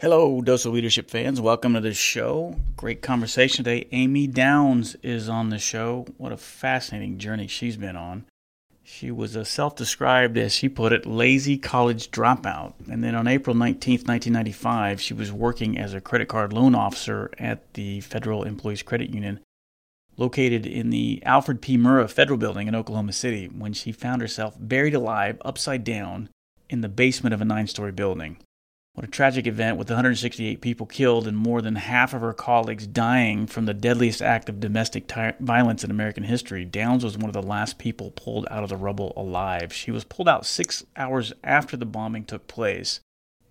Hello, Dose of Leadership fans. Welcome to the show. Great conversation today. Amy Downs is on the show. What a fascinating journey she's been on. She was a self described, as she put it, lazy college dropout. And then on April 19th, 1995, she was working as a credit card loan officer at the Federal Employees Credit Union, located in the Alfred P. Murrah Federal Building in Oklahoma City, when she found herself buried alive, upside down, in the basement of a nine story building. What a tragic event with 168 people killed and more than half of her colleagues dying from the deadliest act of domestic ty- violence in American history. Downs was one of the last people pulled out of the rubble alive. She was pulled out six hours after the bombing took place.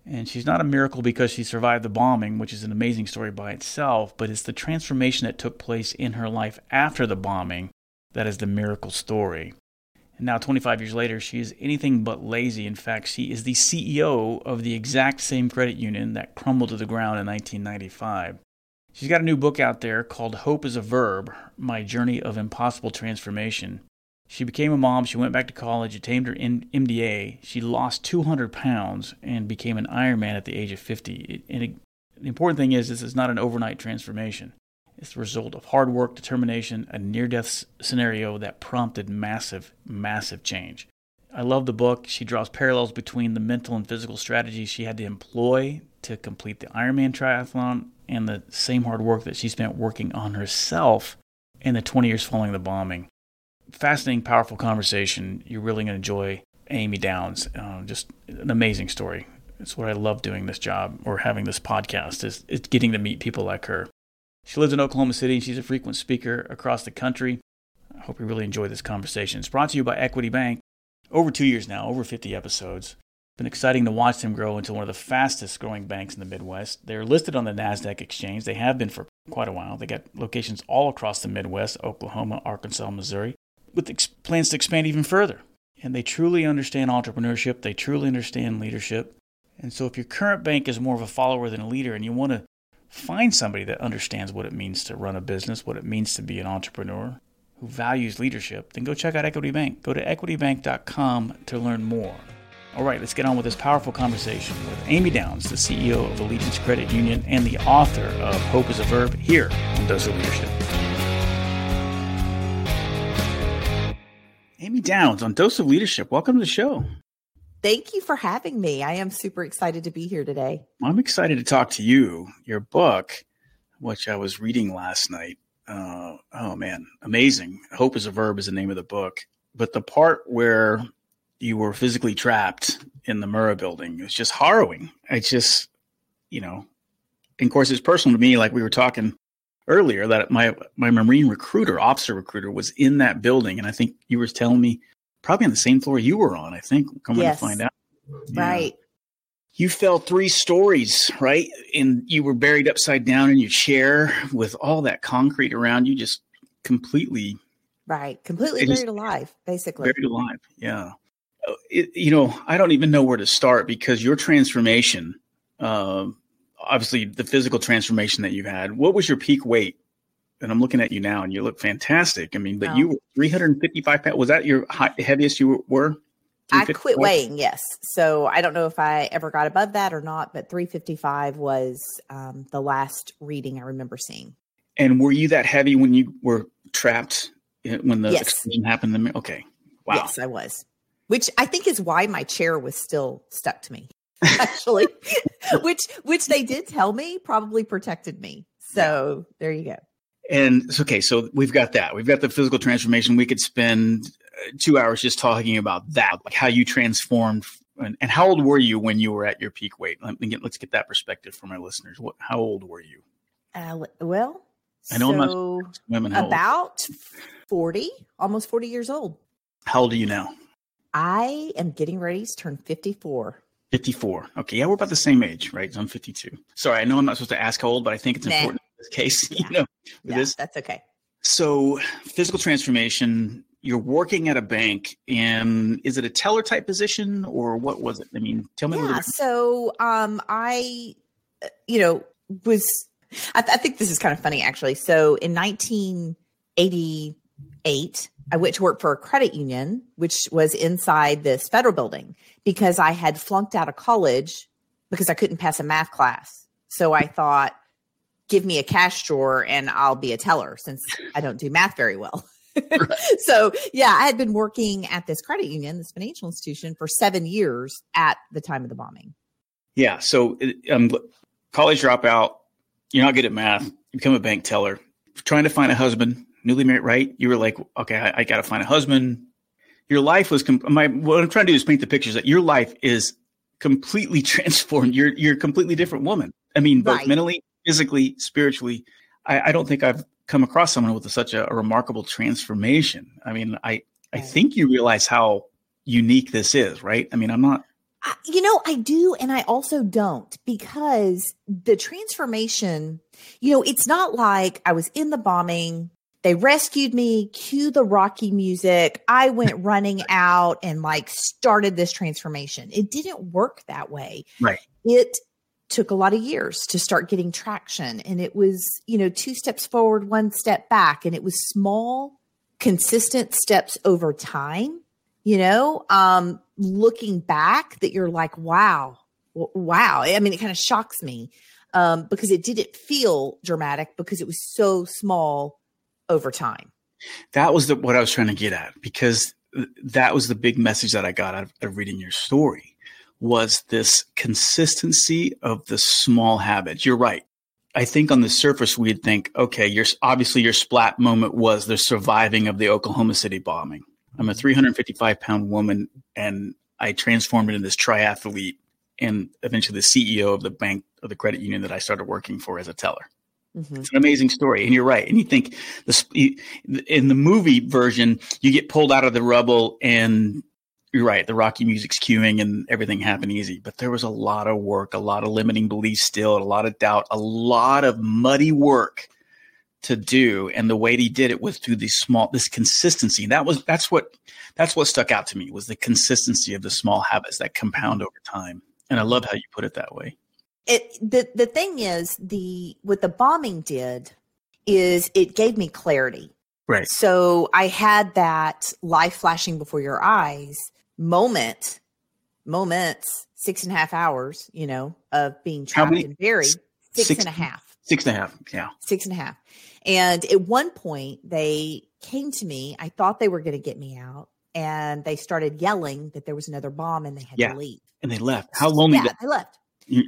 And she's not a miracle because she survived the bombing, which is an amazing story by itself, but it's the transformation that took place in her life after the bombing that is the miracle story. And now, 25 years later, she is anything but lazy. In fact, she is the CEO of the exact same credit union that crumbled to the ground in 1995. She's got a new book out there called Hope is a Verb My Journey of Impossible Transformation. She became a mom. She went back to college, attained her MBA. She lost 200 pounds and became an Ironman at the age of 50. And the important thing is, this is not an overnight transformation. It's the result of hard work, determination, a near death scenario that prompted massive, massive change. I love the book. She draws parallels between the mental and physical strategies she had to employ to complete the Ironman triathlon and the same hard work that she spent working on herself in the 20 years following the bombing. Fascinating, powerful conversation. You're really going to enjoy Amy Downs. Uh, just an amazing story. It's what I love doing this job or having this podcast is it's getting to meet people like her. She lives in Oklahoma City and she's a frequent speaker across the country. I hope you really enjoy this conversation. It's brought to you by Equity Bank. Over two years now, over 50 episodes. Been exciting to watch them grow into one of the fastest growing banks in the Midwest. They're listed on the NASDAQ exchange. They have been for quite a while. They got locations all across the Midwest Oklahoma, Arkansas, Missouri, with ex- plans to expand even further. And they truly understand entrepreneurship, they truly understand leadership. And so, if your current bank is more of a follower than a leader and you want to Find somebody that understands what it means to run a business, what it means to be an entrepreneur, who values leadership, then go check out Equity Bank. Go to equitybank.com to learn more. All right, let's get on with this powerful conversation with Amy Downs, the CEO of Allegiance Credit Union and the author of Hope is a Verb here on Dose of Leadership. Amy Downs on Dose of Leadership. Welcome to the show. Thank you for having me. I am super excited to be here today. I'm excited to talk to you. Your book, which I was reading last night. Uh, oh man, amazing. Hope is a verb is the name of the book. But the part where you were physically trapped in the Murrah building, it was just harrowing. It's just, you know, of course, it's personal to me. Like we were talking earlier, that my my Marine recruiter, officer recruiter, was in that building, and I think you were telling me probably on the same floor you were on, I think, coming yes. to find out. Right. Yeah. You fell three stories, right? And you were buried upside down in your chair with all that concrete around you, just completely. Right. Completely buried alive, basically. Buried alive. Yeah. Uh, it, you know, I don't even know where to start because your transformation, uh, obviously the physical transformation that you've had, what was your peak weight and I'm looking at you now, and you look fantastic. I mean, but you were 355 pounds. Was that your high, heaviest you were? I quit weighing, yes. So I don't know if I ever got above that or not, but 355 was um, the last reading I remember seeing. And were you that heavy when you were trapped when the yes. explosion happened? Okay, wow. Yes, I was. Which I think is why my chair was still stuck to me. Actually, which which they did tell me probably protected me. So there you go. And okay, so we've got that. We've got the physical transformation. We could spend uh, two hours just talking about that, like how you transformed. And, and how old were you when you were at your peak weight? Let me get, let's get that perspective for our listeners. What, how old were you? Uh, well, I know so women about forty, almost forty years old. How old are you now? I am getting ready to turn fifty-four. 54. Okay. Yeah, we're about the same age, right? I'm 52. Sorry, I know I'm not supposed to ask how old, but I think it's nah. important this case, yeah. you know, yeah, this. That's okay. So, physical transformation, you're working at a bank, and is it a teller type position or what was it? I mean, tell me yeah, So, um, I, you know, was, I, th- I think this is kind of funny actually. So, in 1988, I went to work for a credit union, which was inside this federal building because I had flunked out of college because I couldn't pass a math class. So I thought, give me a cash drawer and I'll be a teller since I don't do math very well. right. So, yeah, I had been working at this credit union, this financial institution, for seven years at the time of the bombing. Yeah. So, um, college dropout, you're not good at math, you become a bank teller, trying to find a husband, newly married, right? You were like, okay, I, I got to find a husband. Your life was, com- my, what I'm trying to do is paint the picture that your life is completely transformed. You're, you're a completely different woman. I mean, both right. mentally, physically, spiritually. I, I, don't think I've come across someone with such a, a remarkable transformation. I mean, I, I think you realize how unique this is, right? I mean, I'm not. You know, I do, and I also don't because the transformation, you know, it's not like I was in the bombing they rescued me, cue the Rocky music. I went running out and like started this transformation. It didn't work that way. Right. It took a lot of years to start getting traction. And it was, you know, two steps forward, one step back. And it was small, consistent steps over time, you know, um, looking back that you're like, wow, wow. I mean, it kind of shocks me um, because it didn't feel dramatic because it was so small over time. That was the, what I was trying to get at because that was the big message that I got out of, of reading your story was this consistency of the small habits. You're right. I think on the surface we'd think, okay, your obviously your splat moment was the surviving of the Oklahoma City bombing. I'm a 355 pound woman, and I transformed into this triathlete, and eventually the CEO of the bank of the credit union that I started working for as a teller. Mm-hmm. It's an amazing story, and you're right. And you think this in the movie version, you get pulled out of the rubble, and you're right. The Rocky music's cueing, and everything happened easy. But there was a lot of work, a lot of limiting beliefs, still, a lot of doubt, a lot of muddy work to do. And the way he did it was through this small, this consistency. That was that's what that's what stuck out to me was the consistency of the small habits that compound over time. And I love how you put it that way it the the thing is the what the bombing did is it gave me clarity. Right. So I had that life flashing before your eyes moment, moments, six and a half hours, you know, of being trapped and buried. Six, six and a half. Six and a half. Yeah. Six and a half. And at one point they came to me. I thought they were going to get me out and they started yelling that there was another bomb and they had yeah. to leave. And they left. How lonely? Yeah, they left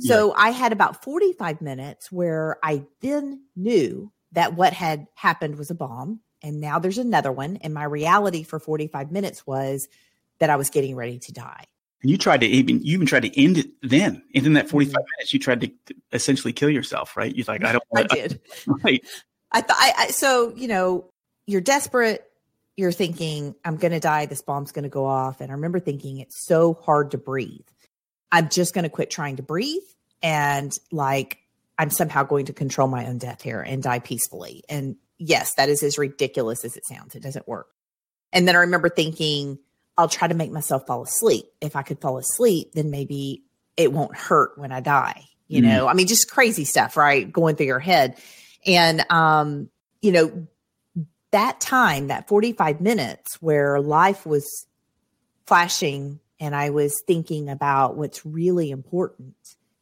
so I had about 45 minutes where I then knew that what had happened was a bomb. And now there's another one. And my reality for 45 minutes was that I was getting ready to die. And you tried to even you even tried to end it then. And in that 45 mm-hmm. minutes, you tried to essentially kill yourself, right? You're like, I don't I did. right. I thought I, I so, you know, you're desperate. You're thinking, I'm gonna die, this bomb's gonna go off. And I remember thinking it's so hard to breathe. I'm just going to quit trying to breathe and like I'm somehow going to control my own death here and die peacefully. And yes, that is as ridiculous as it sounds. It doesn't work. And then I remember thinking, I'll try to make myself fall asleep. If I could fall asleep, then maybe it won't hurt when I die. You mm know, I mean, just crazy stuff, right? Going through your head. And, um, you know, that time, that 45 minutes where life was flashing and I was thinking about what's really important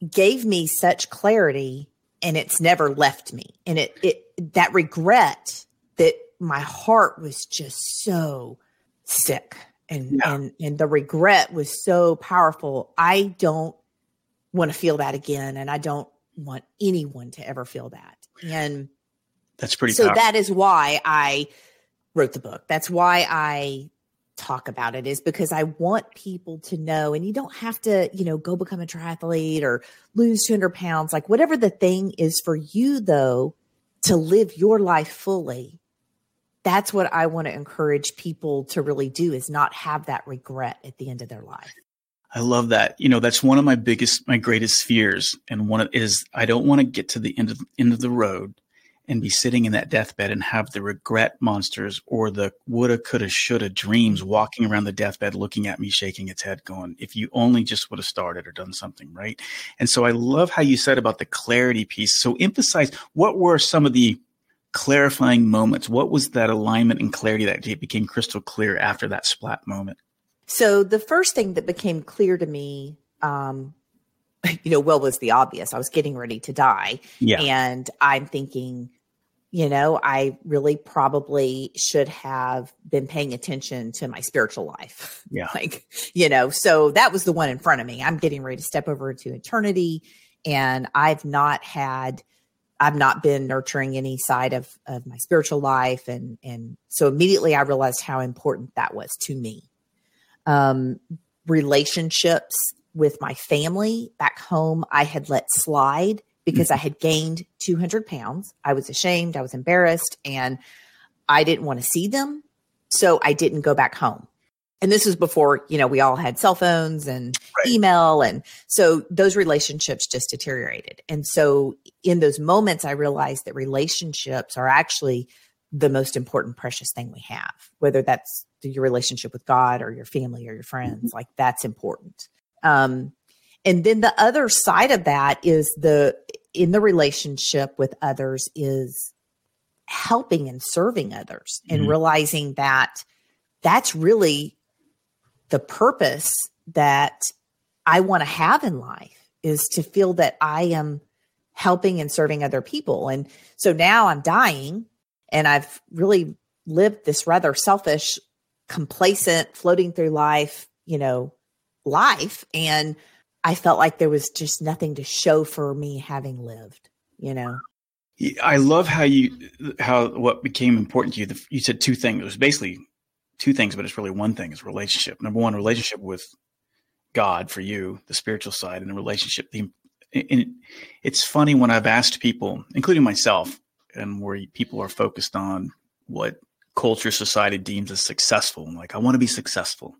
gave me such clarity and it's never left me. And it, it, that regret that my heart was just so sick and, yeah. and, and the regret was so powerful. I don't want to feel that again. And I don't want anyone to ever feel that. And that's pretty so powerful. that is why I wrote the book. That's why I talk about it is because I want people to know, and you don't have to, you know, go become a triathlete or lose 200 pounds, like whatever the thing is for you, though, to live your life fully. That's what I want to encourage people to really do is not have that regret at the end of their life. I love that. You know, that's one of my biggest, my greatest fears. And one is I don't want to get to the end of end of the road and be sitting in that deathbed and have the regret monsters or the woulda, coulda, shoulda dreams walking around the deathbed looking at me, shaking its head, going, if you only just would have started or done something, right? And so I love how you said about the clarity piece. So emphasize what were some of the clarifying moments? What was that alignment and clarity that became crystal clear after that splat moment? So the first thing that became clear to me, um, you know, well was the obvious. I was getting ready to die. Yeah. And I'm thinking, you know, I really probably should have been paying attention to my spiritual life. Yeah. like, you know, so that was the one in front of me. I'm getting ready to step over to eternity and I've not had I've not been nurturing any side of of my spiritual life and and so immediately I realized how important that was to me. Um relationships with my family back home I had let slide because I had gained 200 pounds. I was ashamed, I was embarrassed, and I didn't want to see them. So I didn't go back home. And this was before, you know, we all had cell phones and right. email. And so those relationships just deteriorated. And so in those moments, I realized that relationships are actually the most important, precious thing we have, whether that's your relationship with God or your family or your friends, mm-hmm. like that's important. Um, and then the other side of that is the in the relationship with others is helping and serving others and mm-hmm. realizing that that's really the purpose that I want to have in life is to feel that I am helping and serving other people. And so now I'm dying and I've really lived this rather selfish, complacent, floating through life, you know, life. And I felt like there was just nothing to show for me having lived, you know. I love how you how what became important to you. You said two things. It was basically two things, but it's really one thing: is relationship. Number one, relationship with God for you, the spiritual side, and the relationship. The and it's funny when I've asked people, including myself, and where people are focused on what culture, society deems as successful. I'm like, I want to be successful,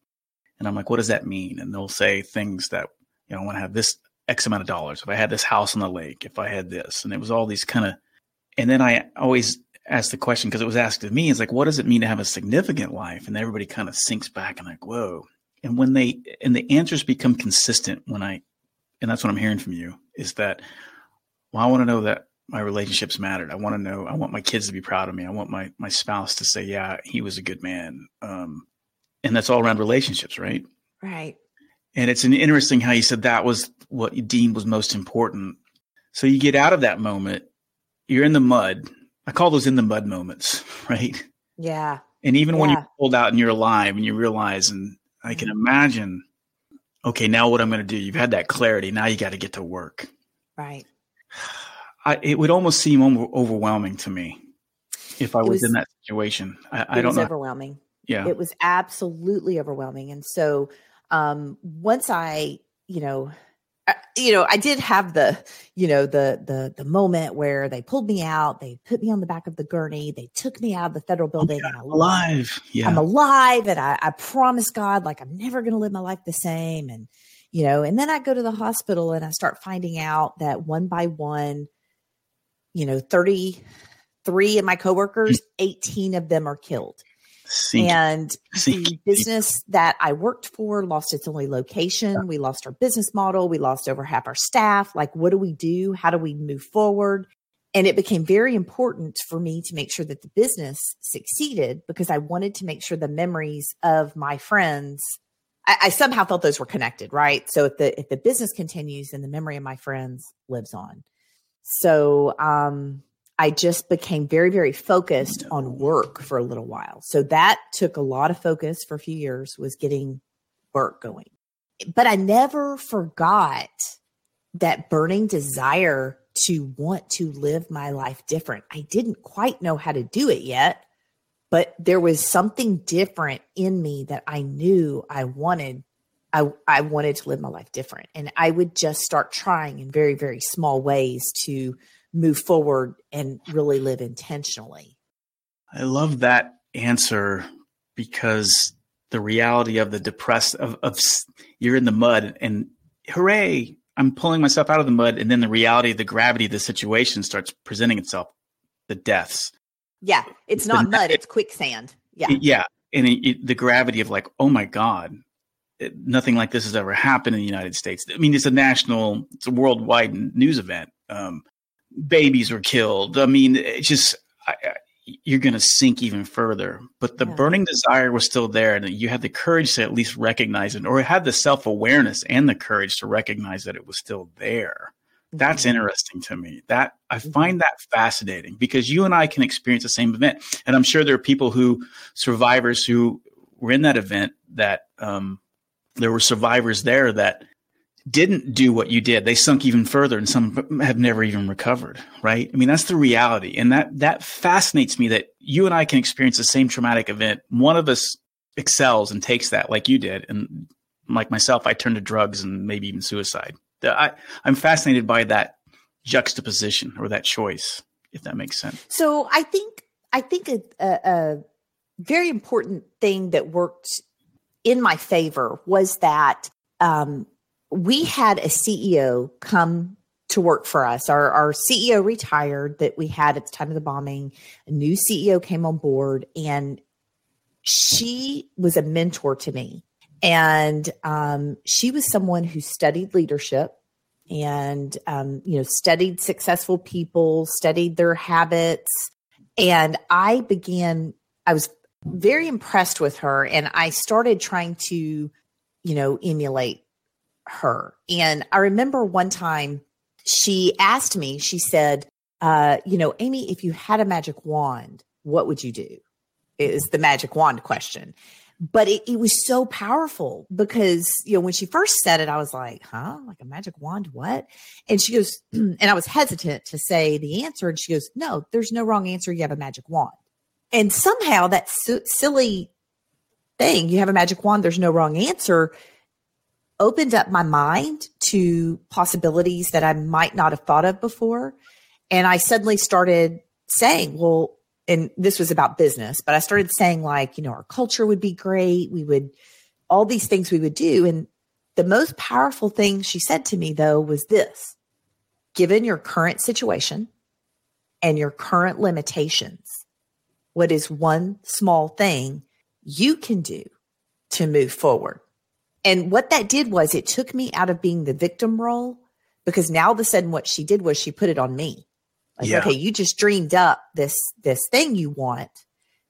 and I'm like, what does that mean? And they'll say things that you know, I want to have this X amount of dollars. If I had this house on the lake, if I had this, and it was all these kind of, and then I always ask the question because it was asked of me, is like, what does it mean to have a significant life? And everybody kind of sinks back and like, whoa. And when they, and the answers become consistent when I, and that's what I'm hearing from you is that, well, I want to know that my relationships mattered. I want to know, I want my kids to be proud of me. I want my, my spouse to say, yeah, he was a good man. Um, and that's all around relationships, right? Right. And it's an interesting how you said that was what you deemed was most important. So you get out of that moment, you're in the mud. I call those in the mud moments, right? Yeah. And even yeah. when you're pulled out and you're alive and you realize, and I can mm-hmm. imagine, okay, now what I'm going to do? You've had that clarity. Now you got to get to work. Right. I, it would almost seem overwhelming to me if I was, was in that situation. I, I don't know. It was overwhelming. Yeah. It was absolutely overwhelming. And so um, once I, you know, you know, I did have the, you know, the the the moment where they pulled me out, they put me on the back of the gurney, they took me out of the federal building, and I'm alive. Yeah, I'm alive, and I, I promise God, like I'm never going to live my life the same, and you know, and then I go to the hospital and I start finding out that one by one, you know, 33 of my coworkers, mm. 18 of them are killed. And the business that I worked for lost its only location. Yeah. We lost our business model. We lost over half our staff. Like, what do we do? How do we move forward? And it became very important for me to make sure that the business succeeded because I wanted to make sure the memories of my friends. I, I somehow felt those were connected, right? So if the if the business continues, then the memory of my friends lives on. So um, I just became very, very focused on work for a little while. So that took a lot of focus for a few years was getting work going. But I never forgot that burning desire to want to live my life different. I didn't quite know how to do it yet, but there was something different in me that I knew I wanted. I, I wanted to live my life different. And I would just start trying in very, very small ways to move forward and really live intentionally. I love that answer because the reality of the depressed of, of you're in the mud and hooray i'm pulling myself out of the mud. And then the reality of the gravity of the situation starts presenting itself the deaths. Yeah it's not the, mud it's quicksand. Yeah. Yeah. And it, it, the gravity of like oh my god it, nothing like this has ever happened in the united states. I mean it's a national it's a worldwide news event. Um, babies were killed i mean it's just I, you're going to sink even further. But the yeah. burning desire was still there, and you had the courage to at least recognize it, or had the self awareness and the courage to recognize that it was still there. That's mm-hmm. interesting to me. That I mm-hmm. find that fascinating because you and I can experience the same event, and I'm sure there are people who survivors who were in that event that um, there were survivors there that didn't do what you did, they sunk even further and some have never even recovered, right? I mean, that's the reality. And that, that fascinates me that you and I can experience the same traumatic event. One of us excels and takes that like you did. And like myself, I turned to drugs and maybe even suicide. I, I'm fascinated by that juxtaposition or that choice, if that makes sense. So I think, I think a, a, very important thing that worked in my favor was that um, we had a CEO come to work for us. Our, our CEO retired that we had at the time of the bombing. A new CEO came on board, and she was a mentor to me. And um, she was someone who studied leadership and um, you know studied successful people, studied their habits, and I began. I was very impressed with her, and I started trying to, you know, emulate her. And I remember one time she asked me, she said, uh, you know, Amy, if you had a magic wand, what would you do? Is the magic wand question. But it, it was so powerful because, you know, when she first said it, I was like, huh? Like a magic wand? What? And she goes, and I was hesitant to say the answer. And she goes, no, there's no wrong answer. You have a magic wand. And somehow that silly thing, you have a magic wand, there's no wrong answer, opened up my mind to possibilities that I might not have thought of before. And I suddenly started saying, well, and this was about business, but I started saying, like, you know, our culture would be great. We would, all these things we would do. And the most powerful thing she said to me, though, was this given your current situation and your current limitations, what is one small thing you can do to move forward? And what that did was it took me out of being the victim role because now all of a sudden what she did was she put it on me. Like, yeah. okay, you just dreamed up this this thing you want.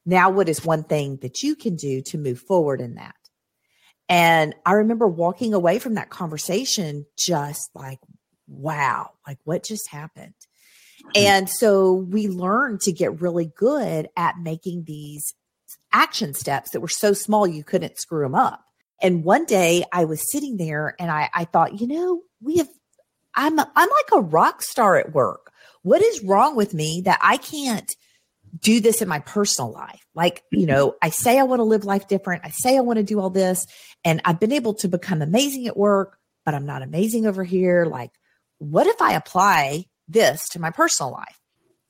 Now what is one thing that you can do to move forward in that? And I remember walking away from that conversation just like, wow, like what just happened? Mm-hmm. And so we learned to get really good at making these action steps that were so small you couldn't screw them up. And one day I was sitting there and I, I thought, you know, we have, I'm, I'm like a rock star at work. What is wrong with me that I can't do this in my personal life? Like, you mm-hmm. know, I say I want to live life different. I say I want to do all this and I've been able to become amazing at work, but I'm not amazing over here. Like, what if I apply this to my personal life?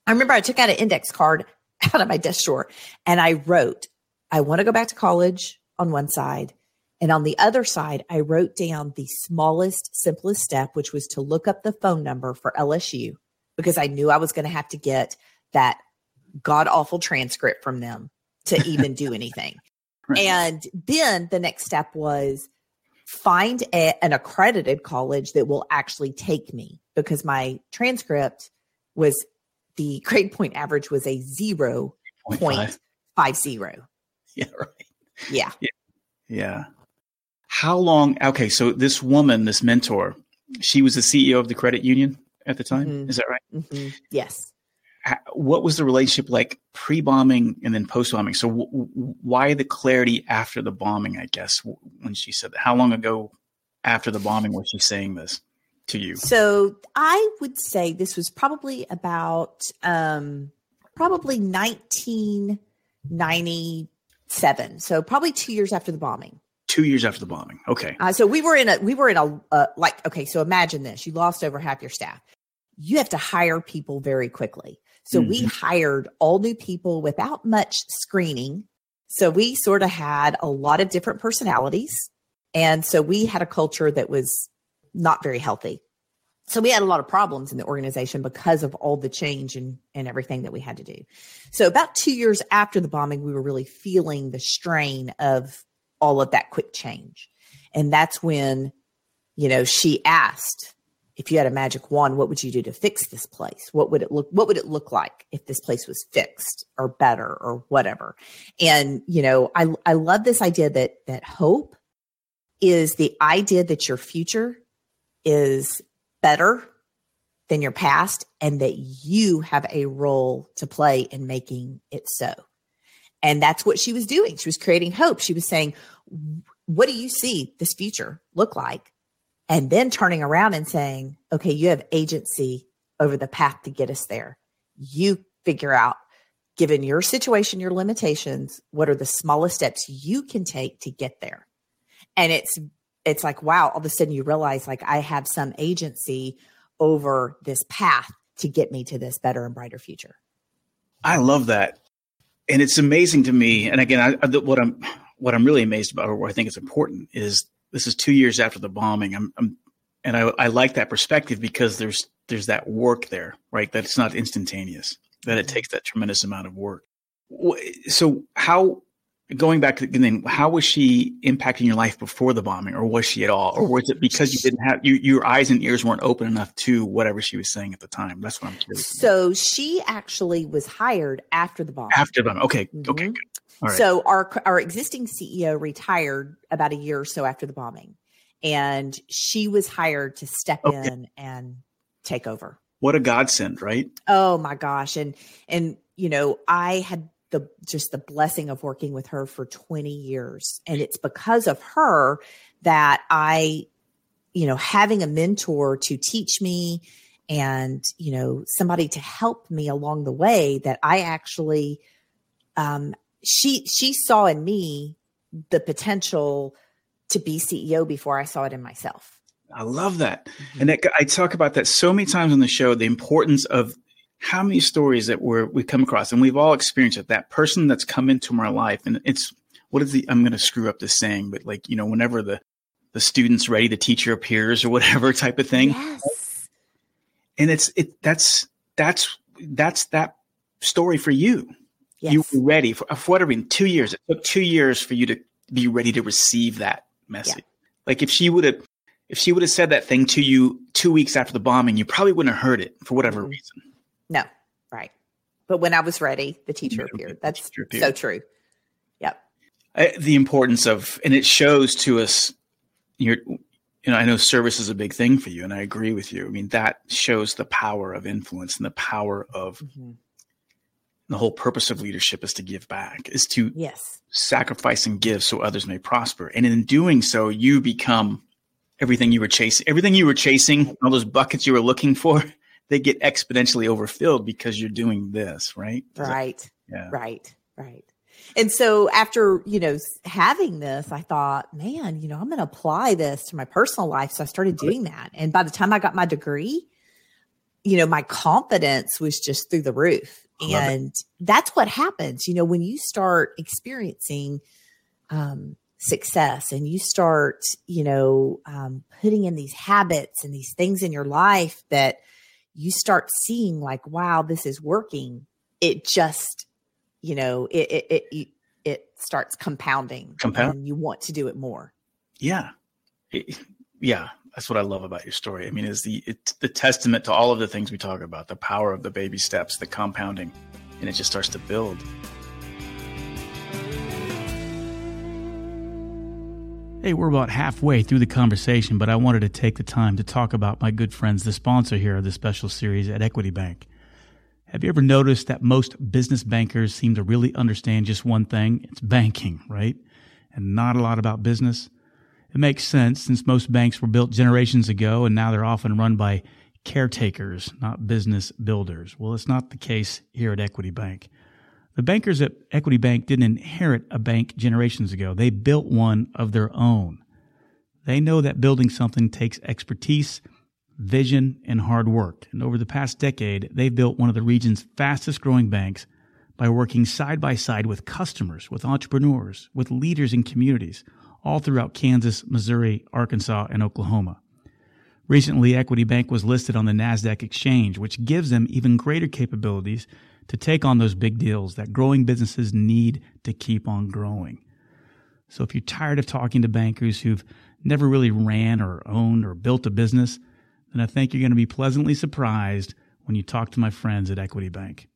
I remember I took out an index card out of my desk drawer and I wrote, I want to go back to college on one side and on the other side, I wrote down the smallest, simplest step, which was to look up the phone number for LSU because I knew I was going to have to get that god awful transcript from them to even do anything. Right. And then the next step was find a, an accredited college that will actually take me because my transcript was the grade point average was a 0.50. Yeah, right. Yeah. yeah. Yeah how long? Okay, so this woman, this mentor, she was the CEO of the credit union at the time. Mm-hmm. Is that right? Mm-hmm. Yes. What was the relationship like pre bombing and then post bombing? So, w- why the clarity after the bombing? I guess when she said that. How long ago after the bombing was she saying this to you? So I would say this was probably about um, probably 1997. So probably two years after the bombing. Two years after the bombing. Okay. Uh, so we were in a we were in a uh, like okay. So imagine this: you lost over half your staff. You have to hire people very quickly. So mm-hmm. we hired all new people without much screening. So we sort of had a lot of different personalities. And so we had a culture that was not very healthy. So we had a lot of problems in the organization because of all the change and, and everything that we had to do. So about two years after the bombing, we were really feeling the strain of all of that quick change. And that's when, you know, she asked, if you had a magic wand, what would you do to fix this place? What would it look what would it look like if this place was fixed or better or whatever? And, you know, I I love this idea that that hope is the idea that your future is better than your past and that you have a role to play in making it so. And that's what she was doing. She was creating hope. She was saying, What do you see this future look like? And then turning around and saying, Okay, you have agency over the path to get us there. You figure out, given your situation, your limitations, what are the smallest steps you can take to get there? And it's it's like, wow, all of a sudden you realize like I have some agency over this path to get me to this better and brighter future. I love that. And it's amazing to me. And again, I, what I'm, what I'm really amazed about, or what I think is important is this is two years after the bombing. I'm, I'm and I, I like that perspective because there's, there's that work there, right? That it's not instantaneous, that it mm-hmm. takes that tremendous amount of work. So how, going back to then how was she impacting your life before the bombing or was she at all? Or was it because you didn't have you, your eyes and ears weren't open enough to whatever she was saying at the time? That's what i'm curious so about. she actually was hired after the bombing. After the bombing. Okay. Mm-hmm. okay. So our our existing ceo retired about a year or so after the bombing and she was hired to step okay. in and take over. What a godsend right? Oh my gosh. And and you know i had the just the blessing of working with her for 20 years and it's because of her that i you know having a mentor to teach me and you know somebody to help me along the way that i actually um she she saw in me the potential to be ceo before i saw it in myself I love that. Mm-hmm. And that, I talk about that so many times on the show the importance of how many stories that we're we come across, and we've all experienced it. That person that's come into our life, and it's what is the I'm going to screw up this saying, but like you know, whenever the the student's ready, the teacher appears, or whatever type of thing. Yes. And it's it that's that's that's that story for you. Yes. You were ready for, for whatever in two years. It took two years for you to be ready to receive that message. Yeah. Like if she would have if she would have said that thing to you two weeks after the bombing, you probably wouldn't have heard it for whatever mm-hmm. reason. No, right. But when I was ready, the teacher appeared. That's teacher appeared. so true. Yep. the importance of, and it shows to us, you're, you know, I know service is a big thing for you, and I agree with you. I mean, that shows the power of influence and the power of mm-hmm. the whole purpose of leadership is to give back, is to yes sacrifice and give so others may prosper. And in doing so, you become everything you were chasing, everything you were chasing, all those buckets you were looking for they get exponentially overfilled because you're doing this, right? Right. That, yeah. Right. Right. And so after, you know, having this, I thought, man, you know, I'm going to apply this to my personal life. So I started doing that. And by the time I got my degree, you know, my confidence was just through the roof. And that's what happens, you know, when you start experiencing um, success and you start, you know, um, putting in these habits and these things in your life that you start seeing like, wow, this is working. It just, you know, it it it, it starts compounding. Compound. And you want to do it more. Yeah, it, yeah. That's what I love about your story. I mean, is the it's the testament to all of the things we talk about, the power of the baby steps, the compounding, and it just starts to build. Hey, we're about halfway through the conversation, but I wanted to take the time to talk about my good friends, the sponsor here of this special series at Equity Bank. Have you ever noticed that most business bankers seem to really understand just one thing? It's banking, right? And not a lot about business. It makes sense since most banks were built generations ago and now they're often run by caretakers, not business builders. Well, it's not the case here at Equity Bank. The bankers at Equity Bank didn't inherit a bank generations ago. They built one of their own. They know that building something takes expertise, vision, and hard work. And over the past decade, they've built one of the region's fastest growing banks by working side by side with customers, with entrepreneurs, with leaders in communities, all throughout Kansas, Missouri, Arkansas, and Oklahoma. Recently, Equity Bank was listed on the NASDAQ exchange, which gives them even greater capabilities to take on those big deals that growing businesses need to keep on growing. So if you're tired of talking to bankers who've never really ran or owned or built a business, then I think you're going to be pleasantly surprised when you talk to my friends at Equity Bank.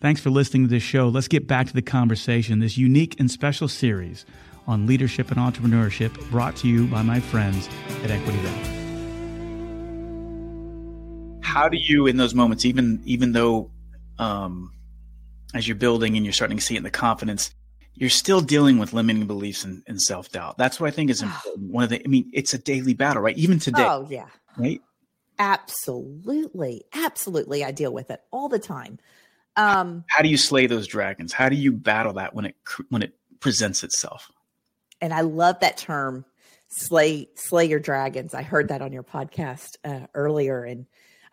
Thanks for listening to this show. Let's get back to the conversation, this unique and special series on leadership and entrepreneurship brought to you by my friends at Equity Bank. How do you, in those moments, even even though um, as you're building and you're starting to see it in the confidence, you're still dealing with limiting beliefs and, and self doubt. That's what I think is important. One of the, I mean, it's a daily battle, right? Even today. Oh, yeah. Right. Absolutely. Absolutely. I deal with it all the time. Um, How do you slay those dragons? How do you battle that when it, when it presents itself? And I love that term, slay, slay your dragons. I heard that on your podcast uh, earlier and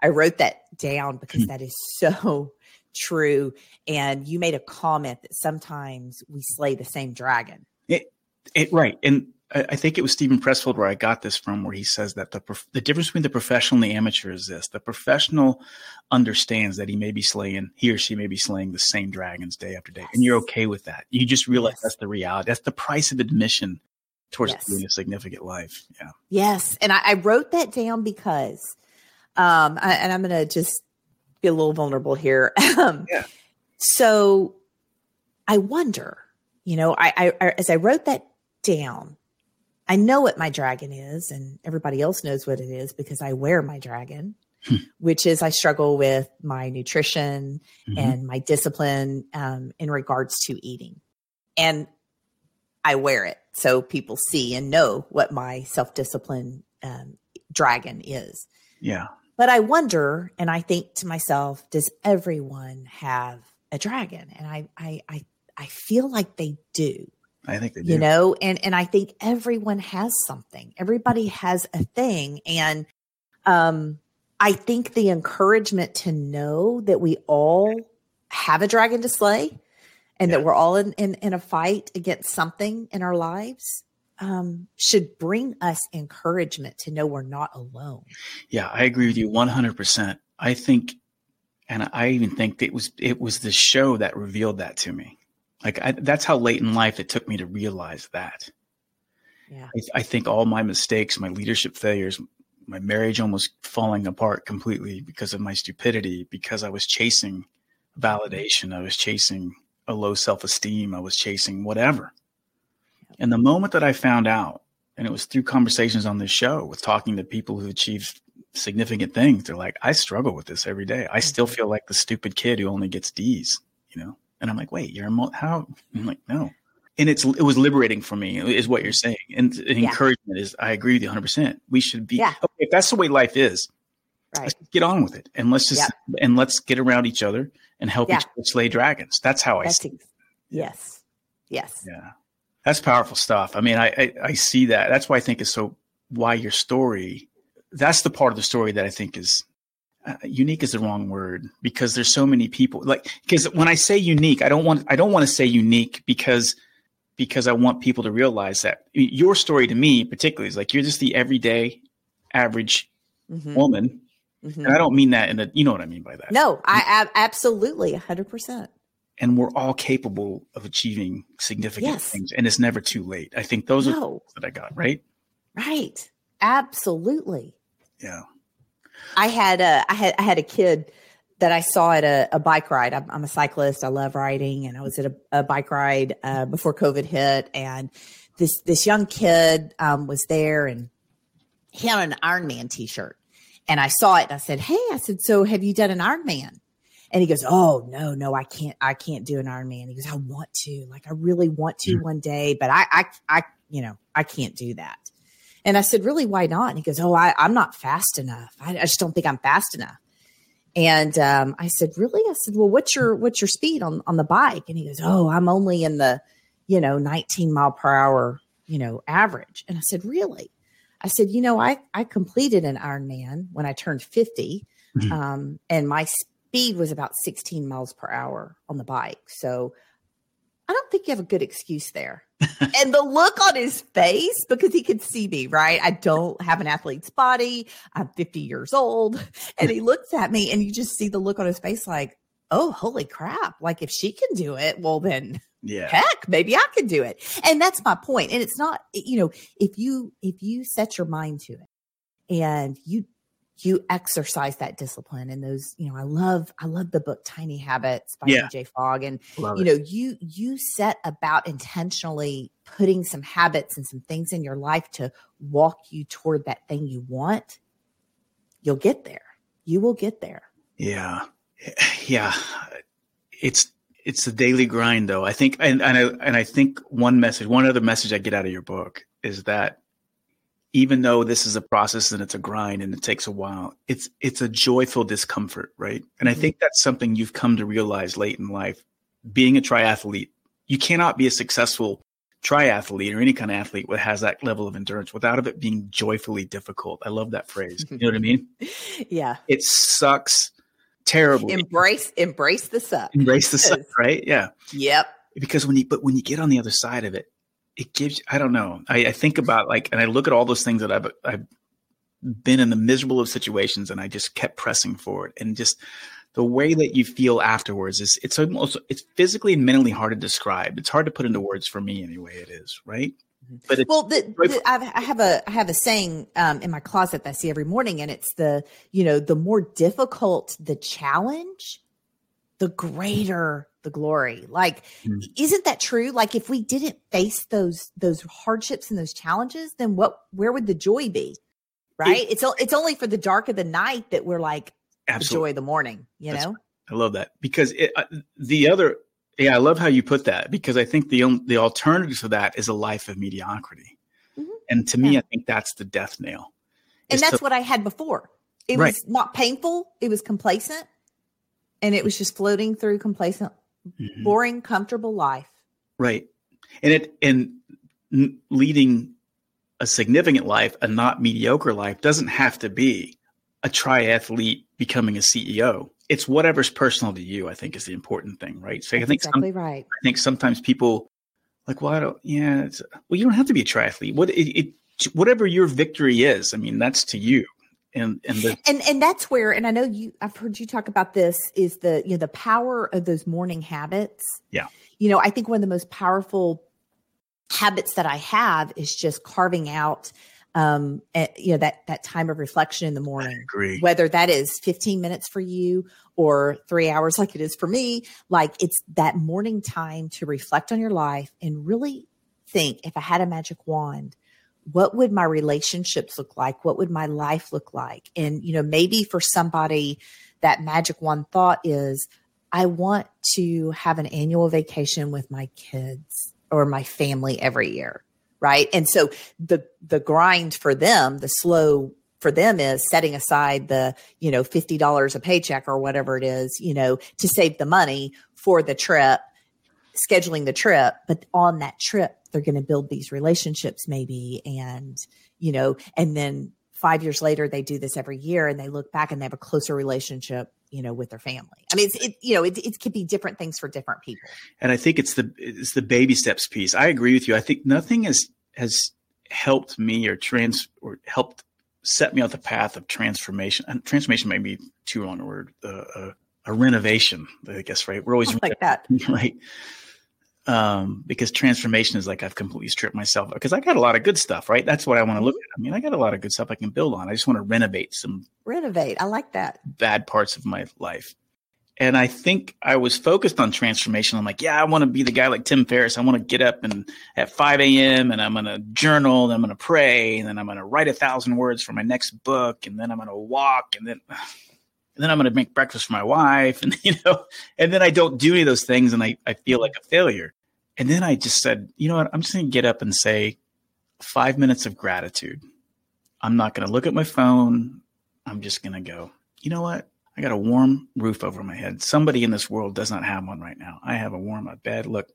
I wrote that down because mm-hmm. that is so true. And you made a comment that sometimes we slay the same dragon. It, it right. And I think it was Steven Pressfield where I got this from, where he says that the the difference between the professional and the amateur is this: the professional understands that he may be slaying, he or she may be slaying the same dragons day after day, yes. and you're okay with that. You just realize yes. that's the reality. That's the price of admission towards yes. living a significant life. Yeah. Yes, and I, I wrote that down because, um, I, and I'm going to just be a little vulnerable here. Um, yeah. So I wonder, you know, I, I, I, as I wrote that down, I know what my dragon is, and everybody else knows what it is because I wear my dragon, hmm. which is I struggle with my nutrition mm-hmm. and my discipline um, in regards to eating. And I wear it so people see and know what my self discipline um, dragon is. Yeah. But I wonder, and I think to myself, does everyone have a dragon? And I, I, I, I feel like they do. I think they do. You know, and and I think everyone has something. Everybody has a thing, and um, I think the encouragement to know that we all have a dragon to slay, and yeah. that we're all in, in in a fight against something in our lives um, should bring us encouragement to know we're not alone. Yeah, I agree with you 100%. I think, and I even think it was, it was the show that revealed that to me. Like I, that's how late in life it took me to realize that. Yeah. I, I think all my mistakes, my leadership failures, my marriage almost falling apart completely because of my stupidity, because I was chasing validation. I was chasing a low self esteem. I was chasing whatever. And the moment that I found out, and it was through conversations on this show with talking to people who achieved significant things, they're like, I struggle with this every day. I still feel like the stupid kid who only gets D's, you know? And I'm like, wait, you're a how? I'm like, no. And it's it was liberating for me, is what you're saying. And, and yeah. encouragement is, I agree with you 100. percent We should be. Yeah. Okay, if that's the way life is, right. get on with it, and let's just yeah. and let's get around each other and help yeah. each other slay dragons. That's how I see. It. Yes. Yes. Yeah. That's powerful stuff. I mean, I, I, I see that. That's why I think is so why your story. That's the part of the story that I think is uh, unique is the wrong word because there's so many people like because when I say unique, I don't want I don't want to say unique because because I want people to realize that your story to me particularly is like you're just the everyday average mm-hmm. woman. Mm-hmm. And I don't mean that in a you know what I mean by that. No, I, I absolutely 100% and we're all capable of achieving significant yes. things and it's never too late. I think those no. are that i got right? Right. Absolutely. Yeah. I had a i had i had a kid that i saw at a, a bike ride. I'm, I'm, a cyclist. I love riding and i was at a, a bike ride uh, before covid hit and this this young kid um, was there and he had an ironman t-shirt and i saw it and i said hey i said so have you done an ironman and he goes, "Oh no, no, I can't, I can't do an Iron Ironman." He goes, "I want to, like, I really want to one day, but I, I, I, you know, I can't do that." And I said, really, why not? And he goes, oh, I, I'm not fast enough. I, I, just don't think I'm fast enough. And um, I said, really? I said, well, what's your what's your speed on on the bike? And he goes, oh, I'm only in the, you know, 19 mile per hour, you know, average. And I said, really? I said, you know, I I completed an Ironman when I turned 50, mm-hmm. um, and my speed was about 16 miles per hour on the bike. So I don't think you have a good excuse there. and the look on his face, because he could see me, right? I don't have an athlete's body. I'm 50 years old. And he looks at me and you just see the look on his face like, oh, holy crap. Like if she can do it, well, then yeah. heck, maybe I can do it. And that's my point. And it's not, you know, if you, if you set your mind to it and you you exercise that discipline and those you know i love i love the book tiny habits by yeah. BJ Fogg and love you it. know you you set about intentionally putting some habits and some things in your life to walk you toward that thing you want you'll get there. You will get there. Yeah. Yeah. It's it's the daily grind though. I think and, and i and i think one message one other message i get out of your book is that even though this is a process and it's a grind and it takes a while, it's it's a joyful discomfort, right? And mm-hmm. I think that's something you've come to realize late in life. Being a triathlete, you cannot be a successful triathlete or any kind of athlete that has that level of endurance without it being joyfully difficult. I love that phrase. You know what I mean? yeah. It sucks terribly. Embrace embrace the suck. Embrace the suck, right? Yeah. Yep. Because when you but when you get on the other side of it, it gives I don't know. I, I, think about like and I look at all those things that I've I've been in the miserable of situations and I just kept pressing forward and just the way that you feel afterwards is it's almost it's physically and mentally hard to describe. It's hard to put into words for me anyway. It is right. Mm-hmm. But well, the, the, I have a I have a saying um, in my closet that I see every morning, and it's the you know the more difficult the challenge, the greater the glory. Like, mm. isn't that true? Like, if we didn't face those those hardships and those challenges, then what? Where would the joy be? Right? It, it's it's only for the dark of the night that we're like absolutely. the joy of the morning. You That's, know. I love that because it, uh, the other. Yeah, I love how you put that because I think the the alternative to that is a life of mediocrity, mm-hmm. and to me, yeah. I think that's the death nail. And that's to, what I had before. It right. was not painful. It was complacent, and it was just floating through complacent mm-hmm. boring, comfortable life. Right. And it and leading a significant life, a not mediocre life, doesn't have to be a triathlete becoming a CEO. It's whatever's personal to you. I think is the important thing, right? So That's I think exactly some, right. I think sometimes people like, well, I don't. Yeah, well, you don't have to be a triathlete. What it, it whatever your victory is, I mean, that's to you and and the- and and that's where and i know you i've heard you talk about this is the you know the power of those morning habits. Yeah. You know i think one of the most powerful habits that i have is just carving out um you know that that time of reflection in the morning. agree. Whether that is 15 minutes for you or 3 hours like it is for me like it's that morning time to reflect on your life and really think if i had a magic wand what would my relationships look like? What would my life look like? And, you know, maybe for somebody, that magic one thought is, I want to have an annual vacation with my kids or my family every year. Right. And so the, the grind for them, the slow for them is setting aside the, you know, $50 a paycheck or whatever it is, you know, to save the money for the trip, scheduling the trip. But on that trip, they're going to build these relationships maybe and you know and then five years later they do this every year and they look back and they have a closer relationship you know with their family. I mean it's it you know it, it could be different things for different people. And i think it's the it's the baby steps piece. I agree with you. I think nothing has has helped me or trans or helped set me on the path of transformation and transformation may be too long a word uh, uh, a renovation i guess right? We're always like that. right um, because transformation is like I've completely stripped myself because I got a lot of good stuff, right? That's what I want to look at. I mean, I got a lot of good stuff I can build on. I just want to renovate some renovate. I like that bad parts of my life. And I think I was focused on transformation. I'm like, yeah, I want to be the guy like Tim Ferriss. I want to get up and at 5 a.m. and I'm going to journal and I'm going to pray and then I'm going to write a thousand words for my next book and then I'm going to walk and then and then I'm going to make breakfast for my wife, and you know, and then I don't do any of those things, and I, I feel like a failure. And then I just said, you know what? I'm just going to get up and say five minutes of gratitude. I'm not going to look at my phone. I'm just going to go, you know what? I got a warm roof over my head. Somebody in this world does not have one right now. I have a warm bed. Look,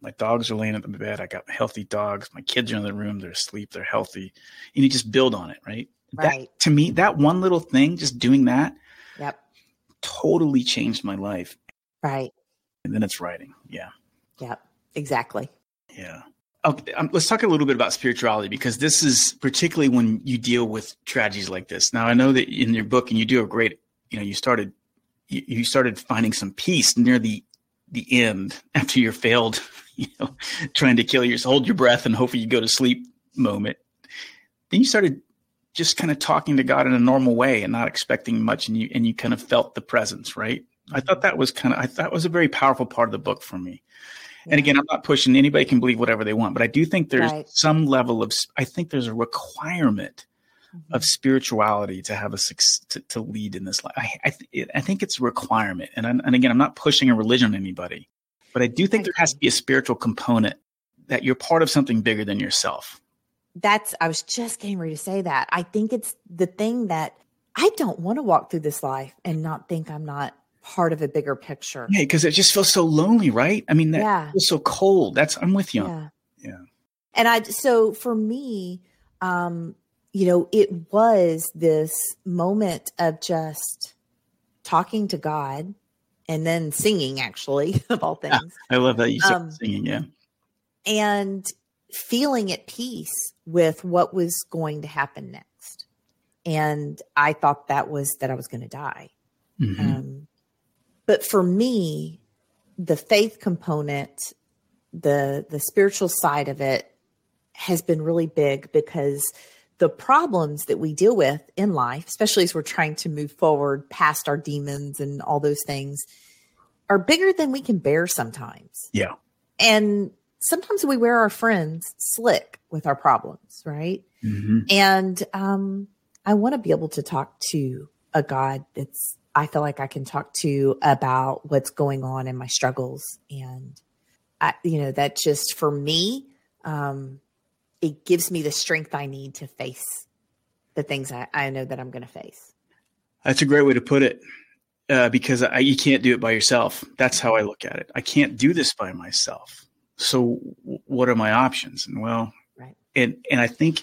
my dogs are laying in the bed. I got healthy dogs. My kids are in the room. They're asleep. They're healthy. And you just build on it, right? Right. That, to me, that one little thing, just doing that, Yep. totally changed my life. Right. And then it's writing. Yeah. Yep. Exactly. Yeah. Okay, um, let's talk a little bit about spirituality because this is particularly when you deal with tragedies like this. Now, I know that in your book, and you do a great, you know, you started, you, you started finding some peace near the the end after your failed, you know, trying to kill yourself, hold your breath, and hopefully you go to sleep moment. Then you started just kind of talking to God in a normal way and not expecting much, and you and you kind of felt the presence, right? I thought that was kind of, I thought was a very powerful part of the book for me. And again, I'm not pushing anybody can believe whatever they want, but I do think there's Right. some level of I think there's a requirement Mm-hmm. of spirituality to have a to, to lead in this life. I I, th- I think it's a requirement. And I'm, and again, I'm not pushing a religion on anybody, but I do think there has to be a spiritual component that you're part of something bigger than yourself. That's, I was just getting ready to say that. I think it's the thing that I don't want to walk through this life and not think I'm not part of a bigger picture. Yeah, because it just feels so lonely, right? I mean, that Yeah. feels so cold. That's I'm with you. Yeah. Yeah. And I, so for me, um, you know, it was this moment of just talking to God and then singing, actually, of all Yeah. things. I love that you started Um, singing. Yeah. and feeling at peace with what was going to happen next. And I thought that was that I was going to die. Mhm. Um, but for me, the faith component, the the spiritual side of it, has been really big because the problems that we deal with in life, especially as we're trying to move forward past our demons and all those things, are bigger than we can bear sometimes. yeah. And sometimes we wear our friends slick with our problems, right? hmm And um, I want to be able to talk to a God that's I feel like I can talk to about what's going on in my struggles, and I, you know, that just for me, um, it gives me the strength I need to face the things I, I know that I'm going to face. That's a great way to put it. Uh, because I, you can't do it by yourself. That's how I look at it. I can't do this by myself. So w- what are my options? And well, Right. and and I think,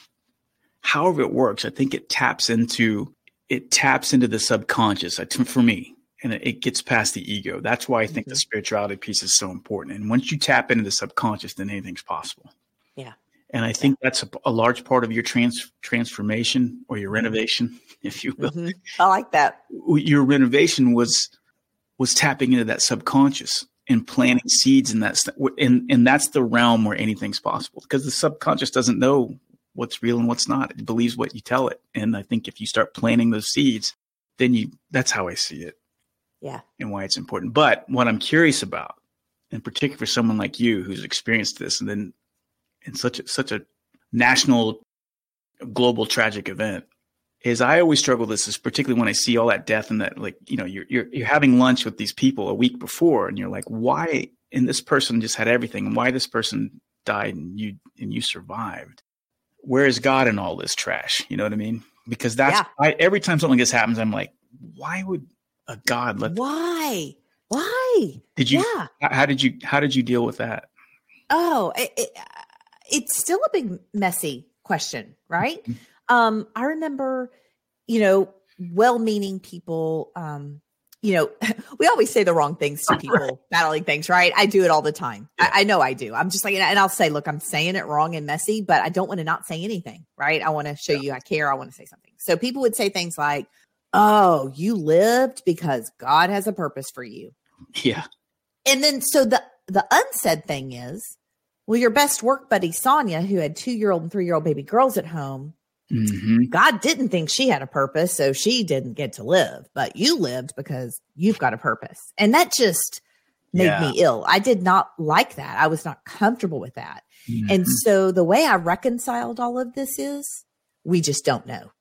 however it works, I think it taps into it taps into the subconscious for me, and it, gets past the ego. That's why I think the spirituality piece is so important. And once you tap into the subconscious, then anything's possible. Yeah. And I think that's a, a large part of your trans transformation or your renovation, if you will Mhm. I like that. your renovation was was tapping into that subconscious and planting seeds in that st- and and that's the realm where anything's possible because the subconscious doesn't know what's real and what's not. It believes what you tell it. And i think if you start planting those seeds then you that's how i see it Yeah. and why it's important. But what i'm curious about in particular for someone like you who's experienced this and then in such a, such a national global tragic event is I always struggle with this is particularly when I see all that death and that like you know you're you're you're having lunch with these people a week before and you're like why? And this person just had everything. And why this person died and you and you survived where is God in all this trash you know what I mean because that's Yeah. I, every time something like this happens I'm like why would a God let Why? Why? did you yeah. how, did you how did you deal with that Oh, it, it, it's still a big messy question, right? Mm-hmm. Um, I remember, you know, well-meaning people. Um, you know, we always say the wrong things to people battling things, right? I do it all the time. Yeah. I, I know I do. I'm just like, and I'll say, look, I'm saying it wrong and messy, but I don't want to not say anything, right? I want to show you I care. I want to say something. So people would say things like, "Oh, you lived because God has a purpose for you." yeah And then so the the unsaid thing is, well, your best work buddy Sonia, who had two year old and three year old baby girls at home, hmm God didn't think she had a purpose, so she didn't get to live, but you lived because you've got a purpose. And that just made Yeah. me ill. I did not like that. I was not comfortable with that. And so the way I reconciled all of this is we just don't know.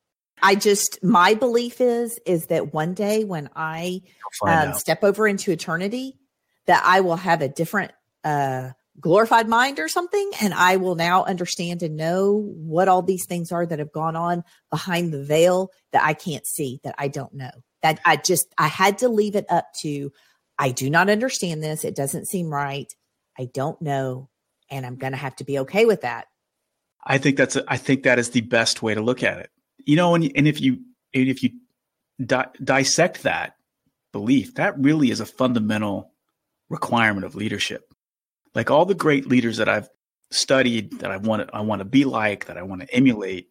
I just my belief is is that one day when I um, step over into eternity, that I will have a different uh, glorified mind or something. And I will now understand and know what all these things are that have gone on behind the veil that I can't see, that I don't know. That I just, I had to leave it up to, I do not understand this. It doesn't seem right. I don't know. And I'm going to have to be okay with that. I think that's, a, I think that is the best way to look at it. You know, and, and if you, if you di- dissect that belief, that really is a fundamental requirement of leadership. Like all the great leaders that I've studied, that I want to, I want to be like, that I want to emulate,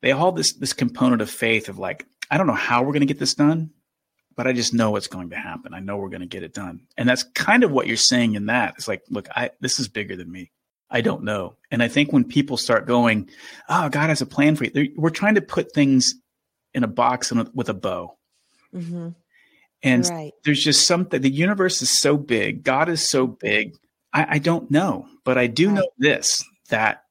they all this this component of faith of like, I don't know how we're going to get this done, but I just know it's going to happen. I know we're going to get it done. And that's kind of what you're saying in that. It's like, look, I this is bigger than me. I don't know. And I think when people start going, oh, God has a plan for you, we're trying to put things in a box and with a bow. Mm-hmm. And right. there's just something, the universe is so big, God is so big. I, I don't know, but I do know this that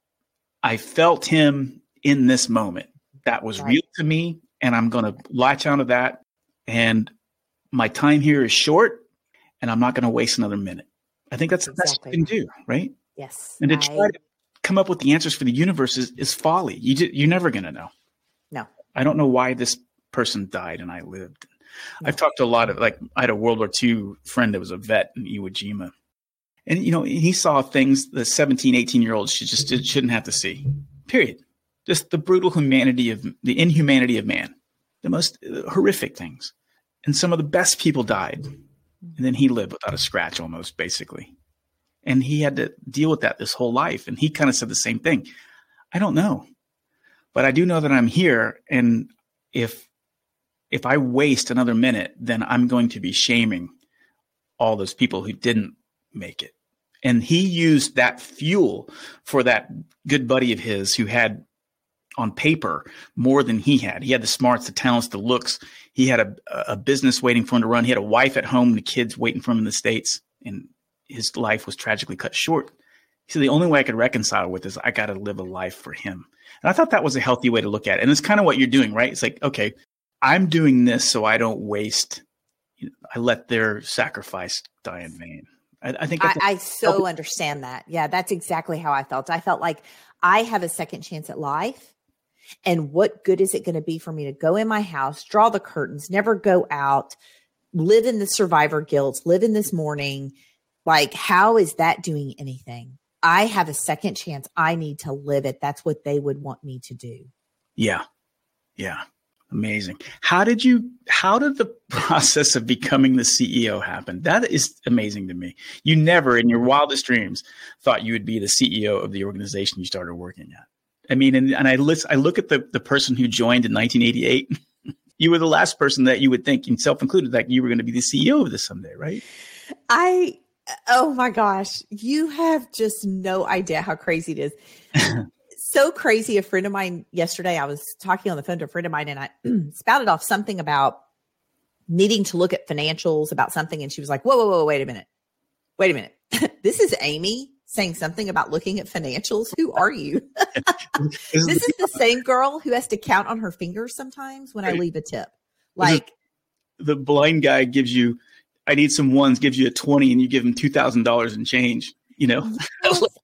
I felt him in this moment. That was right. real to me. And I'm going to latch onto that. And my time here is short and I'm not going to waste another minute. I think that's exactly. the best you can do, right? Yes. And to I... try to come up with the answers for the universe is, is folly. You just, you're never going to know. No. I don't know why this person died and I lived. I've talked to a lot of like I had a World War II friend that was a vet in Iwo Jima. And you know, he saw things the 17, 18 year olds should just shouldn't have to see. Period. Just the brutal humanity of the inhumanity of man. The most uh, horrific things. And some of the best people died. And then he lived without a scratch almost basically. And he had to deal with that this whole life. And he kind of said the same thing. I don't know. But I do know that I'm here and if if I waste another minute, then I'm going to be shaming all those people who didn't make it. And he used that fuel for that good buddy of his who had on paper more than he had. He had the smarts, the talents, the looks. He had a, a business waiting for him to run. He had a wife at home, the kids waiting for him in the States, and his life was tragically cut short. He said, The only way I could reconcile with is I got to live a life for him. And I thought that was a healthy way to look at it. And it's kind of what you're doing, right? It's like, okay, I'm doing this so I don't waste. You know, I let their sacrifice die in vain. I, I think I, so understand that. Yeah, that's exactly how I felt. I felt like I have a second chance at life. And what good is it going to be for me to go in my house, draw the curtains, never go out, live in the survivor guilt, live in this mourning? Like, how is that doing anything? I have a second chance. I need to live it. That's what they would want me to do. Yeah. Yeah. Amazing. How did you, how did the process of becoming the CEO happen? That is amazing to me. You never in your wildest dreams thought you would be the CEO of the organization you started working at. I mean, and, and I, list, I look at the, the person who joined in 1988. you were the last person that you would think, self included, that you were going to be the CEO of this someday, right? I, oh my gosh, you have just no idea how crazy it is. so crazy. A friend of mine yesterday, I was talking on the phone to a friend of mine and I spouted off something about needing to look at financials about something. And she was like, whoa, whoa, whoa, wait a minute. Wait a minute. this is Amy saying something about looking at financials. Who are you? this is the same girl who has to count on her fingers sometimes when I leave a tip. Like the blind guy gives you, I need some ones, gives you a 20 and you give him $2,000 in change you know.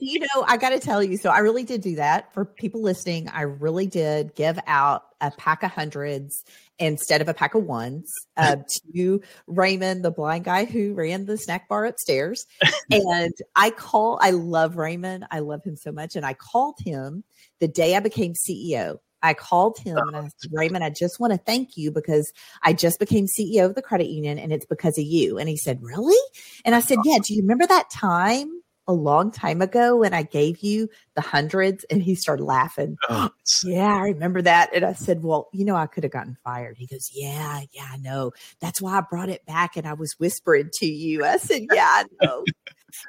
you know, I got to tell you, so I really did do that for people listening. I really did give out a pack of hundreds instead of a pack of ones uh, to Raymond, the blind guy who ran the snack bar upstairs. and I call, I love Raymond. I love him so much. And I called him the day I became CEO. I called him and I said, Raymond, I just want to thank you because I just became CEO of the credit union and it's because of you. And he said, Really? And I said, Yeah, do you remember that time a long time ago when I gave you the hundreds? And he started laughing. Oh, yeah, I remember that. And I said, Well, you know, I could have gotten fired. He goes, Yeah, yeah, I know. That's why I brought it back and I was whispering to you. I said, Yeah, I know.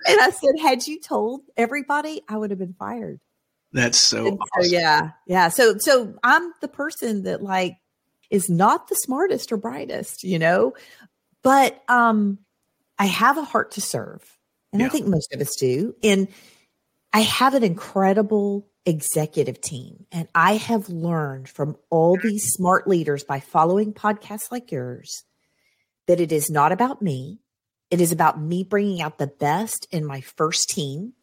and I said, Had you told everybody, I would have been fired. That's so, awesome. so yeah. Yeah. So so I'm the person that like is not the smartest or brightest, you know, but um I have a heart to serve. And yeah. I think most of us do. And I have an incredible executive team. And I have learned from all these smart leaders by following podcasts like yours that it is not about me. It is about me bringing out the best in my first team,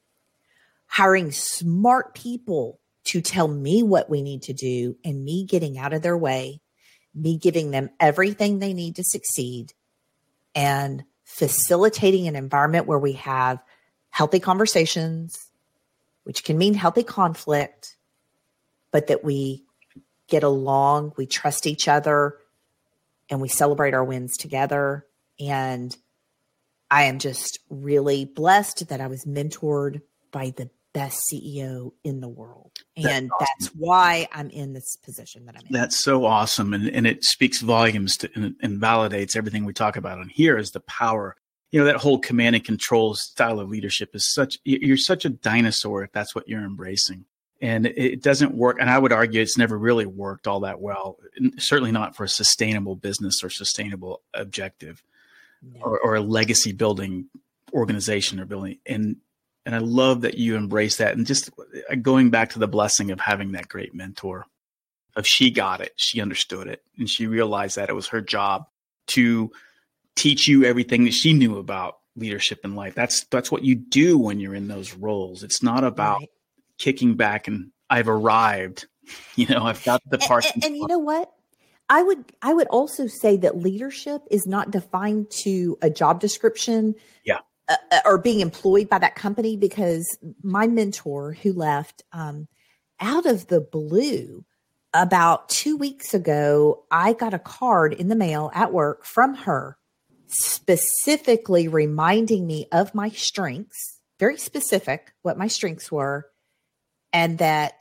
hiring smart people to tell me what we need to do, and me getting out of their way, me giving them everything they need to succeed, and facilitating an environment where we have healthy conversations, which can mean healthy conflict, but that we get along, we trust each other, and we celebrate our wins together. And I am just really blessed that I was mentored by the best CEO in the world. And that's, awesome. that's, why I'm in this position that I'm in. That's so awesome. And, and it speaks volumes to, and, and validates everything we talk about on here is the power. You know, that whole command and control style of leadership is such, you're such a dinosaur if that's what you're embracing. And it doesn't work. And I would argue it's never really worked all that well, certainly not for a sustainable business or sustainable objective no. or, or a legacy building organization or building. And and I love that you embrace that. And just uh, going back to the blessing of having that great mentor, of she got it, she understood it, and she realized that it was her job to teach you everything that she knew about leadership in life. That's that's what you do when you're in those roles. It's not about right. kicking back and I've arrived. You know, I've got the parts. And, and, and you know what? I would I would also say that leadership is not defined to a job description. Yeah uh, uh, or being employed by that company because my mentor who left um, out of the blue about two weeks ago, I got a card in the mail at work from her specifically reminding me of my strengths, very specific what my strengths were, and that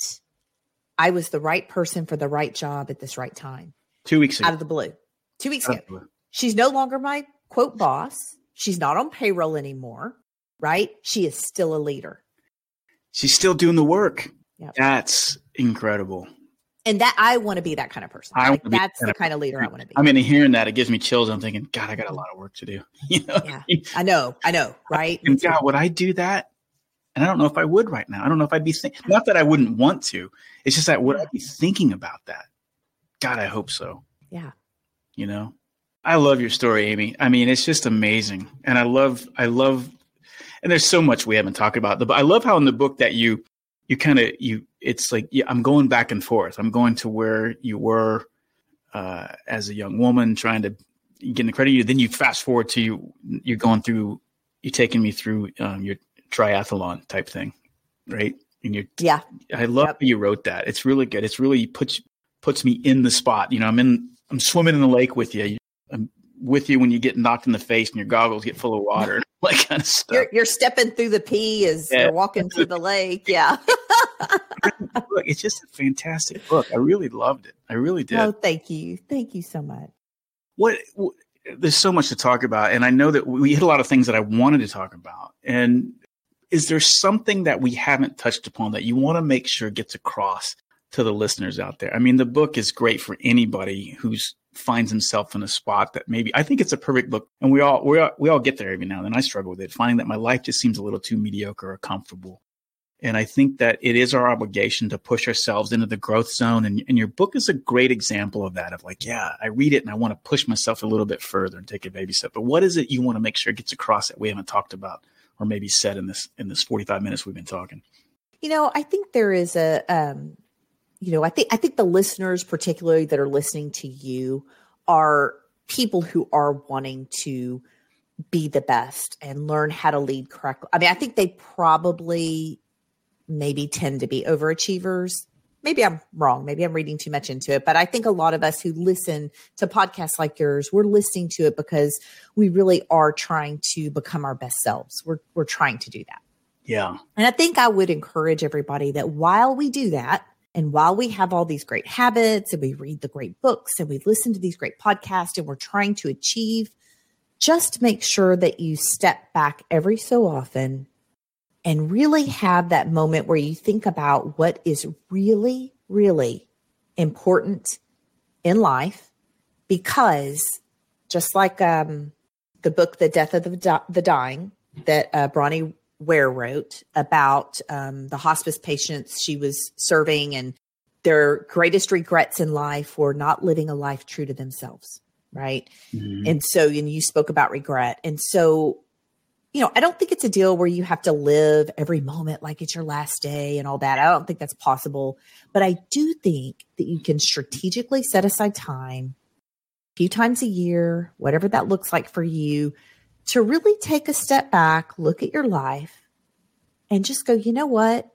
I was the right person for the right job at this right time. Two weeks ago. Out of the blue. Two weeks ago. She's no longer my quote boss. She's not on payroll anymore, right? She is still a leader. She's still doing the work. Yep. That's incredible. And that I want to be that kind of person. I like, that's the kind of leader I want to be. I mean, hearing that, it gives me chills. I'm thinking, God, I got a lot of work to do. You know? Yeah, I know, I know, right? And God, would I do that? And I don't know if I would right now. I don't know if I'd be thinking. Not that I wouldn't want to. It's just that would I be thinking about that? God, I hope so. Yeah. You know, I love your story, Amy. I mean, it's just amazing, and I love, I love, and there's so much we haven't talked about. But I love how in the book that you, you kind of you, it's like yeah, I'm going back and forth. I'm going to where you were uh, as a young woman, trying to get the credit. You then you fast forward to you, you're going through, you're taking me through um, your triathlon type thing, right? And you, yeah, I love yep. you wrote that. It's really good. It's really puts puts me in the spot. You know, I'm in, I'm swimming in the lake with you. With you when you get knocked in the face and your goggles get full of water, like kind of stuff. You're, you're stepping through the pee as yeah. you're walking through the lake. Yeah. Look, it's just a fantastic book. I really loved it. I really did. Oh, thank you. Thank you so much. What, what there's so much to talk about, and I know that we hit a lot of things that I wanted to talk about. And is there something that we haven't touched upon that you want to make sure gets across to the listeners out there? I mean, the book is great for anybody who's finds himself in a spot that maybe I think it's a perfect book, and we all we all, we all get there every now and then. I struggle with it, finding that my life just seems a little too mediocre or comfortable. And I think that it is our obligation to push ourselves into the growth zone. And, and your book is a great example of that. Of like, yeah, I read it and I want to push myself a little bit further and take a baby step. But what is it you want to make sure gets across that we haven't talked about or maybe said in this in this forty five minutes we've been talking? You know, I think there is a um, you know, I think I think the listeners, particularly that are listening to you, are people who are wanting to be the best and learn how to lead correctly. I mean, I think they probably maybe tend to be overachievers. Maybe I'm wrong. Maybe I'm reading too much into it, but I think a lot of us who listen to podcasts like yours, we're listening to it because we really are trying to become our best selves. We're we're trying to do that. Yeah. And I think I would encourage everybody that while we do that, and while we have all these great habits and we read the great books and we listen to these great podcasts and we're trying to achieve, just make sure that you step back every so often and really have that moment where you think about what is really, really important in life. Because just like um, the book, The Death of the, the Dying, that uh, Bronnie Ware wrote about um, the hospice patients she was serving and their greatest regrets in life were not living a life true to themselves. right? Mm-hmm. And so, and you spoke about regret. And so, you know, I don't think it's a deal where you have to live every moment like it's your last day and all that. I don't think that's possible. But I do think that you can strategically set aside time a few times a year, whatever that looks like for you, to really take a step back, look at your life, and just go, you know what?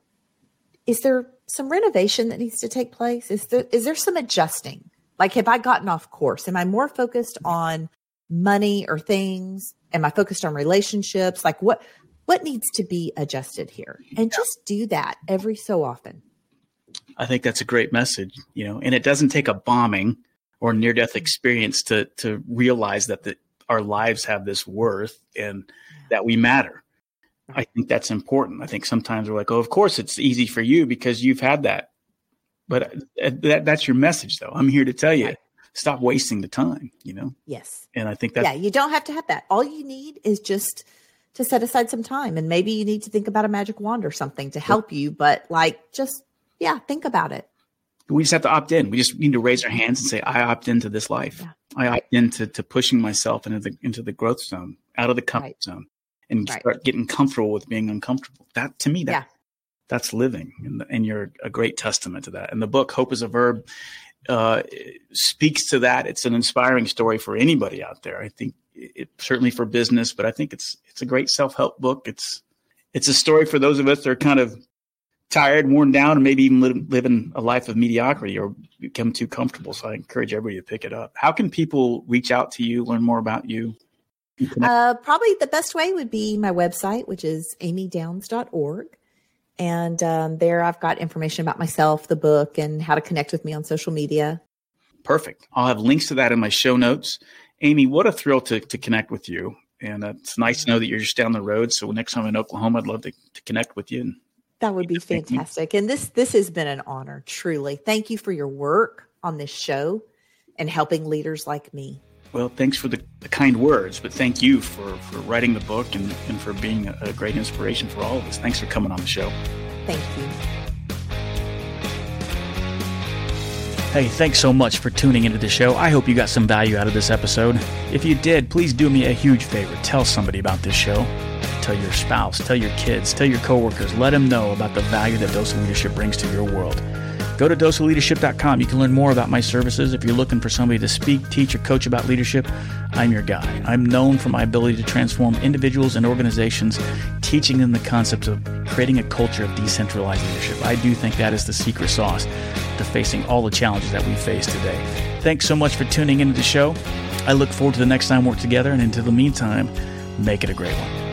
Is there some renovation that needs to take place? Is there is there some adjusting? Like have I gotten off course? Am I more focused on money or things? Am I focused on relationships? Like what what needs to be adjusted here? And yeah. just do that every so often. I think that's a great message, you know, and it doesn't take a bombing or near death experience to to realize that the, our lives have this worth and that we matter. I think that's important. I think sometimes we're like, oh, of course it's easy for you because you've had that. But uh, that, that's your message, though. I'm here to tell you, right. stop wasting the time, you know? Yes. And I think that. Yeah, you don't have to have that. All you need is just to set aside some time. And maybe you need to think about a magic wand or something to help you. But like, just, yeah, think about it. We just have to opt in. We just need to raise our hands and say, I opt into this life. Yeah. I opt into to pushing myself into the into the growth zone, out of the comfort right. zone and right. start getting comfortable with being uncomfortable. That to me, that yeah. that's living, and, and, you're a great testament to that. And the book "Hope is a Verb" uh, speaks to that. It's an inspiring story for anybody out there. I think it certainly for business, but I think it's it's a great self help book. It's it's a story for those of us that are kind of tired, worn down, and maybe even live, living a life of mediocrity or become too comfortable. So I encourage everybody to pick it up. How can people reach out to you, learn more about you? Uh, probably the best way would be my website, which is amydowns.org. And um, there I've got information about myself, the book, and how to connect with me on social media. Perfect. I'll have links to that in my show notes. Amy, what a thrill to, to connect with you. And uh, it's nice to know that you're just down the road. So next time I'm in Oklahoma, I'd love to, to connect with you. And that would be fantastic. And this this has been an honor, truly. Thank you for your work on this show and helping leaders like me. Well, thanks for the, the, kind words, but thank you for, for writing the book and, and for being a, a great inspiration for all of us. Thanks for coming on the show. Thank you. Hey, thanks so much for tuning into the show. I hope you got some value out of this episode. If you did, please do me a huge favor. Tell somebody about this show. Tell your spouse, tell your kids, tell your coworkers. Let them know about the value that Dose of Leadership brings to your world. Go to doseofleadership.com. You can learn more about my services. If you're looking for somebody to speak, teach, or coach about leadership, I'm your guy. I'm known for my ability to transform individuals and organizations, teaching them the concept of creating a culture of decentralized leadership. I do think that is the secret sauce to facing all the challenges that we face today. Thanks so much for tuning into the show. I look forward to the next time we're together, and until the meantime, make it a great one.